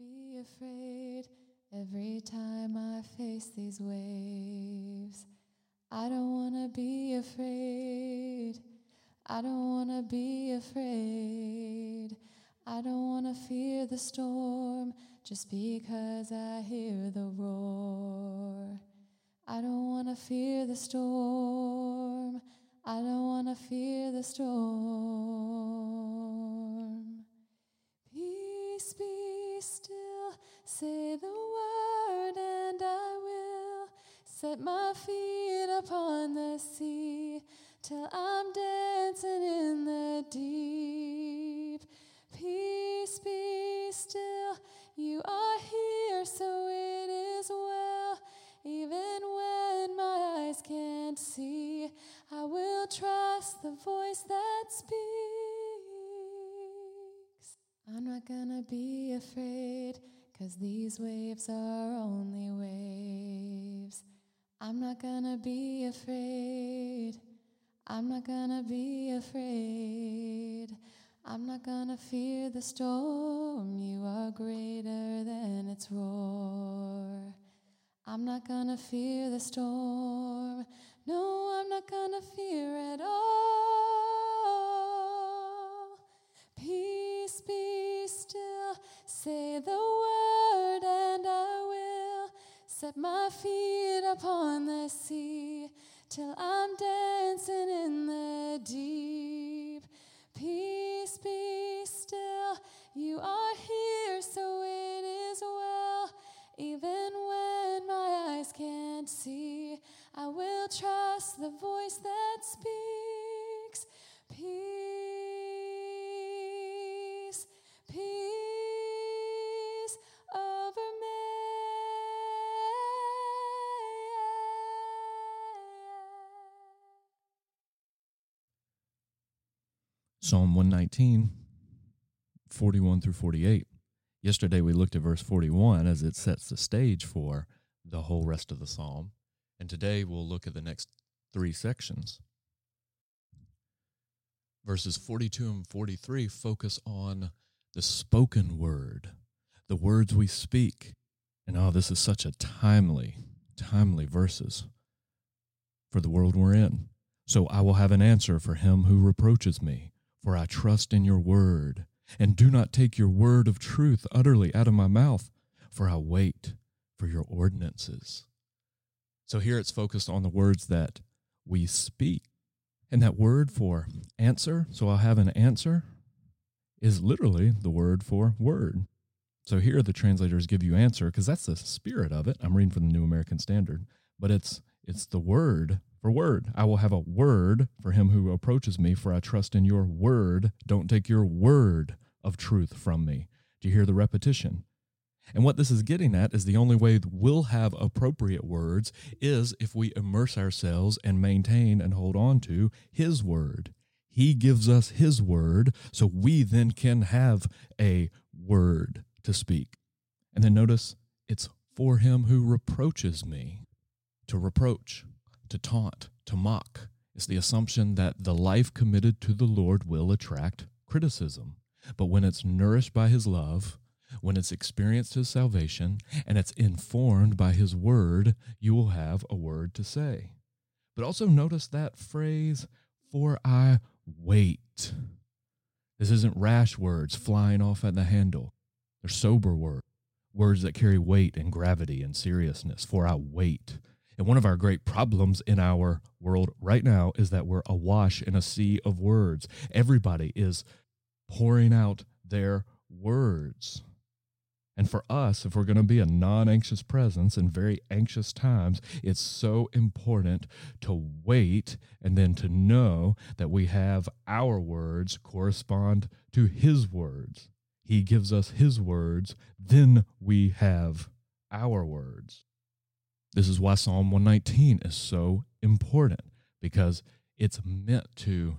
be afraid every time I face these waves. I don't want to be afraid. I don't want to be afraid. I don't want to fear the storm just because I hear the roar. I don't want to fear the storm. I don't want to fear the storm. Peace be still, say the word, and I will set my feet upon the sea till I'm dancing in the deep. Peace be still, you are here, so it is well. Even when my eyes can't see, I will trust the voice that speaks. I'm not gonna be afraid, cause these waves are only waves. I'm not gonna be afraid. I'm not gonna be afraid. I'm not gonna fear the storm. You are greater than its roar. I'm not gonna fear the storm. No, I'm not gonna fear at all. Peace be. Say the word, and I will set my feet upon the sea till I'm dancing in the deep. Peace be still. You are here, so it is well. Even when my eyes can't see, I will trust the voice that speaks. Peace, Psalm 119, 41 through 48. Yesterday we looked at verse 41 as it sets the stage for the whole rest of the psalm. And today we'll look at the next three sections. Verses 42 and 43 focus on the spoken word, the words we speak. And oh, this is such a timely, timely verses for the world we're in. So I will have an answer for him who reproaches me, for I trust in your word. And do not take your word of truth utterly out of my mouth, for I wait for your ordinances. So here it's focused on the words that we speak. And that word for answer, so I'll have an answer, is literally the word for word. So here the translators give you answer because that's the spirit of it. I'm reading from the New American Standard, but it's it's the word for word. I will have a word for him who approaches me, for I trust in your word. Don't take your word of truth from me. Do you hear the repetition? And what this is getting at is the only way we'll have appropriate words is if we immerse ourselves and maintain and hold on to His word. He gives us His word, so we then can have a word to speak. And then notice it's for Him who reproaches me. To reproach, to taunt, to mock. It's the assumption that the life committed to the Lord will attract criticism. But when it's nourished by His love, when it's experienced His salvation, and it's informed by His word, you will have a word to say. But also notice that phrase, for I wait. This isn't rash words flying off at the handle. They're sober words, words that carry weight and gravity and seriousness. For I wait. And one of our great problems in our world right now is that we're awash in a sea of words. Everybody is pouring out their words. And for us, if we're going to be a non anxious presence in very anxious times, it's so important to wait and then to know that we have our words correspond to His words. He gives us His words, then we have our words. This is why Psalm 119 is so important because it's meant to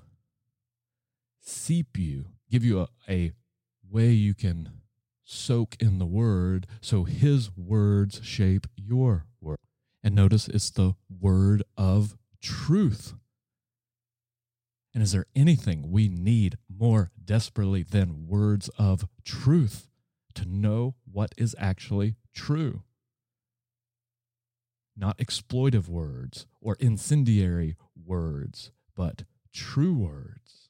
seep you, give you a, a way you can soak in the word so his words shape your word. And notice it's the word of truth. And is there anything we need more desperately than words of truth? To know what is actually true. Not exploitive words or incendiary words, but true words.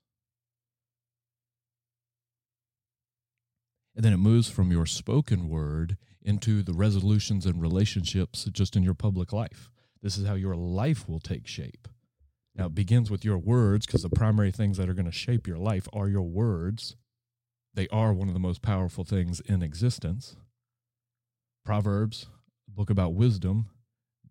And then it moves from your spoken word into the resolutions and relationships just in your public life. This is how your life will take shape. Now, it begins with your words because the primary things that are going to shape your life are your words. They are one of the most powerful things in existence. Proverbs, book about wisdom,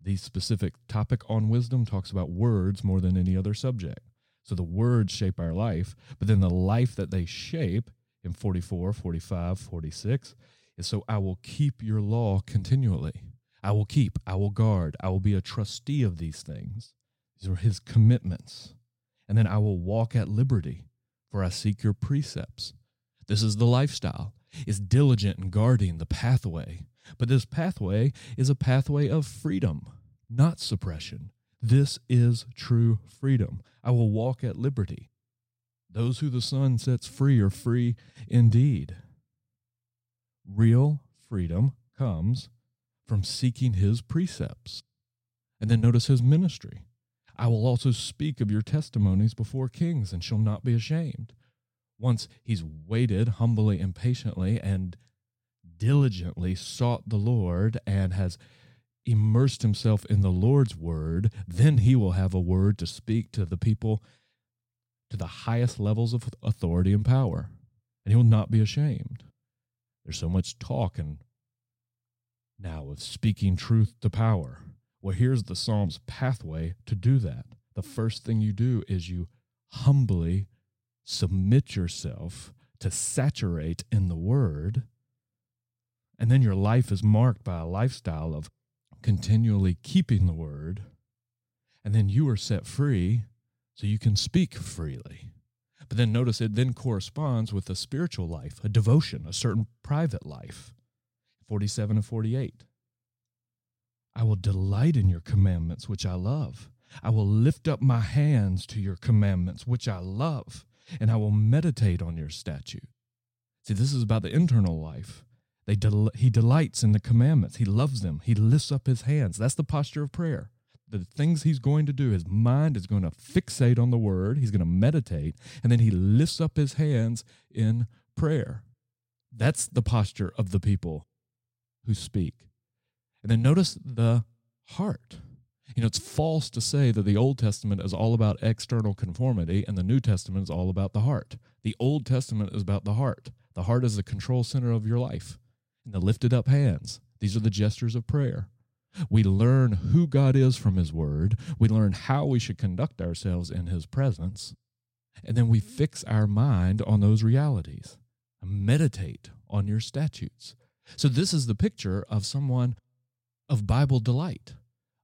the specific topic on wisdom talks about words more than any other subject. So the words shape our life, but then the life that they shape in 44, 45, 46 is so I will keep your law continually. I will keep, I will guard, I will be a trustee of these things. These are his commitments. And then I will walk at liberty, for I seek your precepts. This is the lifestyle, is diligent in guarding the pathway. But this pathway is a pathway of freedom, not suppression. This is true freedom. I will walk at liberty. Those who the Son sets free are free indeed. Real freedom comes from seeking his precepts. And then notice his ministry. I will also speak of your testimonies before kings and shall not be ashamed. Once he's waited humbly and patiently and diligently sought the Lord and has immersed himself in the Lord's word, then he will have a word to speak to the people to the highest levels of authority and power, and he will not be ashamed. There's so much talk and now of speaking truth to power. Well, here's the Psalm's pathway to do that. The first thing you do is you humbly submit yourself to saturate in the word. And then your life is marked by a lifestyle of continually keeping the word. And then you are set free so you can speak freely. But then notice it then corresponds with a spiritual life, a devotion, a certain private life. 47 and 48. I will delight in your commandments, which I love. I will lift up my hands to your commandments, which I love, and I will meditate on your statute. See, this is about the internal life. Del- he delights in the commandments. He loves them. He lifts up his hands. That's the posture of prayer. The things he's going to do, his mind is going to fixate on the word. He's going to meditate, and then he lifts up his hands in prayer. That's the posture of the people who speak. And then notice the heart. You know, it's false to say that the Old Testament is all about external conformity and the New Testament is all about the heart. The Old Testament is about the heart. The heart is the control center of your life. And the lifted up hands, these are the gestures of prayer. We learn who God is from His Word. We learn how we should conduct ourselves in His presence. And then we fix our mind on those realities. Meditate on your statutes. So, this is the picture of someone of Bible delight,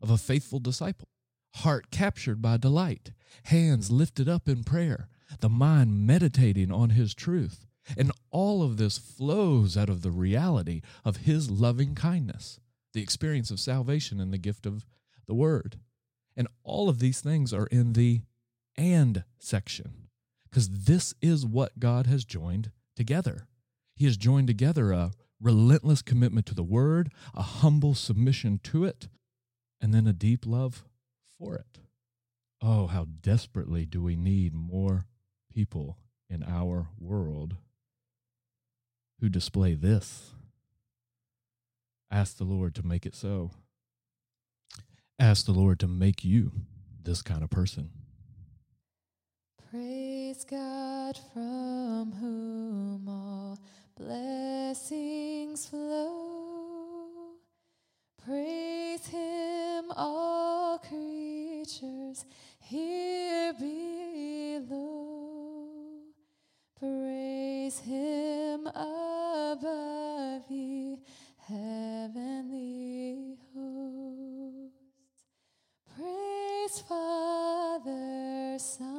of a faithful disciple, heart captured by delight, hands lifted up in prayer, the mind meditating on His truth. And all of this flows out of the reality of His loving kindness, the experience of salvation and the gift of the Word. And all of these things are in the and section, because this is what God has joined together. He has joined together a relentless commitment to the word, a humble submission to it, and then a deep love for it. Oh, how desperately do we need more people in our world who display this. Ask the Lord to make it so. Ask the Lord to make you this kind of person. Praise God from whom all blessings flow. Praise here below. Praise him above ye heavenly hosts. Praise Father, Son.